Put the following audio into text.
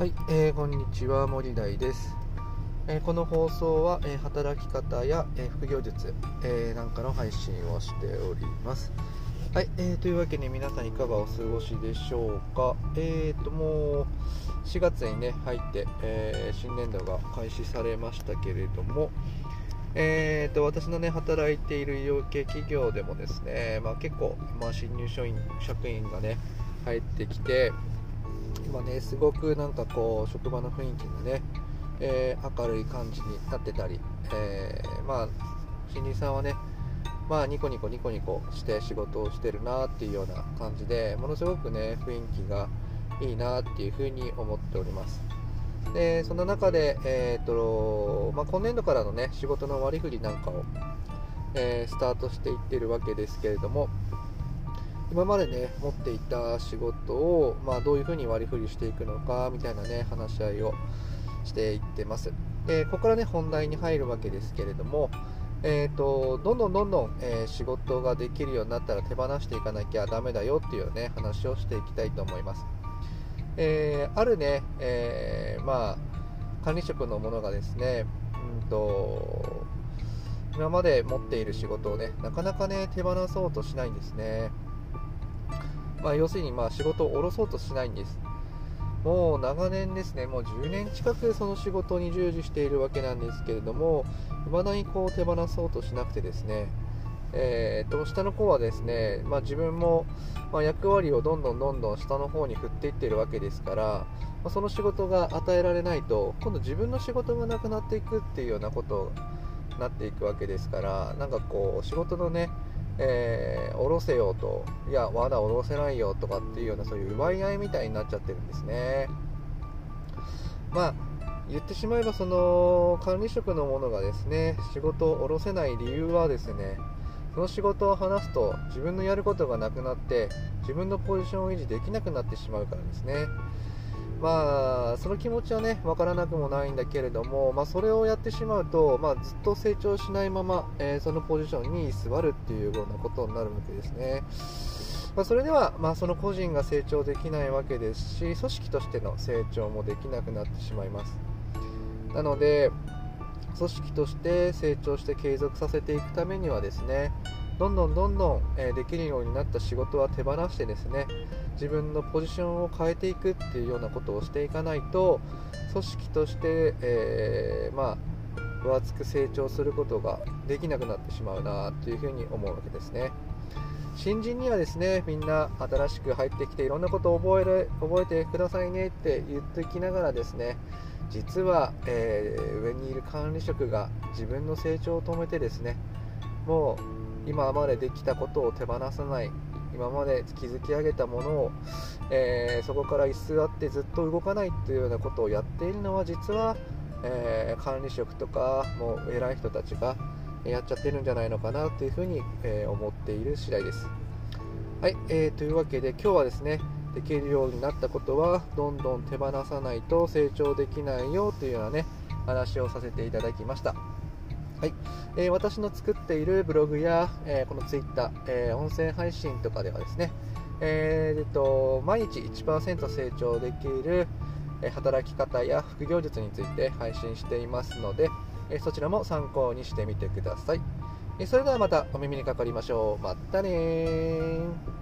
はい、えーこんにちは森大です、えーこの放送は、えー働き方や、え副業術、えなんかの配信をしております。はい、えーというわけで皆さんいかがお過ごしでしょうか？えーともう4月にね入って、え新年度が開始されましたけれどもえー、と私のね働いている医療系企業でもですね、まあ、結構、まあ、新入社員職員がね入ってきて今ねすごくなんかこう職場の雰囲気がね、えー明るい感じになってたり、えーまあ新人さんはねまあニコニコニコニコして仕事をしてるなっていうような感じでものすごくね雰囲気がいいなっていうふうに思っております。でその中で、えーとまあ、今年度からのね仕事の割り振りなんかを、えースタートしていってるわけですけれども今までね持っていた仕事を、まあ、どういうふうに割り振りしていくのかみたいなね話し合いをしていってます。でここからね本題に入るわけですけれどもえー、とどんどんどんどん、えー仕事ができるようになったら手放していかなきゃダメだよっていうね話をしていきたいと思います。えーあるね、えーまあ、管理職のものがですね、うんと今まで持っている仕事をねなかなかね手放そうとしないんですね、まあ、要するにまあ仕事を下ろそうとしないんです。もう長年ですね。もう10年近くその仕事に従事しているわけなんですけれども未だにこう手放そうとしなくてですね。えー、と下の方はですね、まあ、自分も、ま、役割をどんどんどんどん下の方に振っていってるわけですから、まあ、その仕事が与えられないと今度自分の仕事がなくなっていくっていうようなことになっていくわけですからなんかこう仕事のね、えー、下ろせよといやまだ下ろせないよとかっていうようなそういう奪い合いみたいになっちゃってるんですね。まあ言ってしまえばその管理職のものがですね仕事を下ろせない理由はですねその仕事を話すと自分のやることがなくなって自分のポジションを維持できなくなってしまうからですね。まあその気持ちはね分からなくもないんだけれども、まあ、それをやってしまうと、まあ、ずっと成長しないまま、えーそのポジションに座るっていうようなことになるわけですね、まあ、それでは、まあ、その個人が成長できないわけですし組織としての成長もできなくなってしまいます。なので組織として成長して継続させていくためにはですねどんどんどんどん、えーできるようになった仕事は手放してですね自分のポジションを変えていくっていうようなことをしていかないと組織として、えーまあ分厚く成長することができなくなってしまうなというふうに思うわけですね。新人にはですねみんな新しく入ってきていろんなことを覚える覚えてくださいねって言ってきながらですね実は、えー上にいる管理職が自分の成長を止めてですねもう今までできたことを手放さない今まで築き上げたものを、えーそこから居座ってずっと動かないというようなことをやっているのは実は、えー管理職とかもう偉い人たちがやっちゃってるんじゃないのかなというふうに、えー思っている次第です。はい、えーというわけで今日はですねできるようになったことはどんどん手放さないと成長できないよというようなね話をさせていただきました。はいえー私の作っているブログや、えーこの Twitter、えー音声配信とかではですね、えーえっと毎日1%成長できる、え働き方や副業術について配信していますので、えーそちらも参考にしてみてください。えーそれではまたお耳にかかりましょう。またねー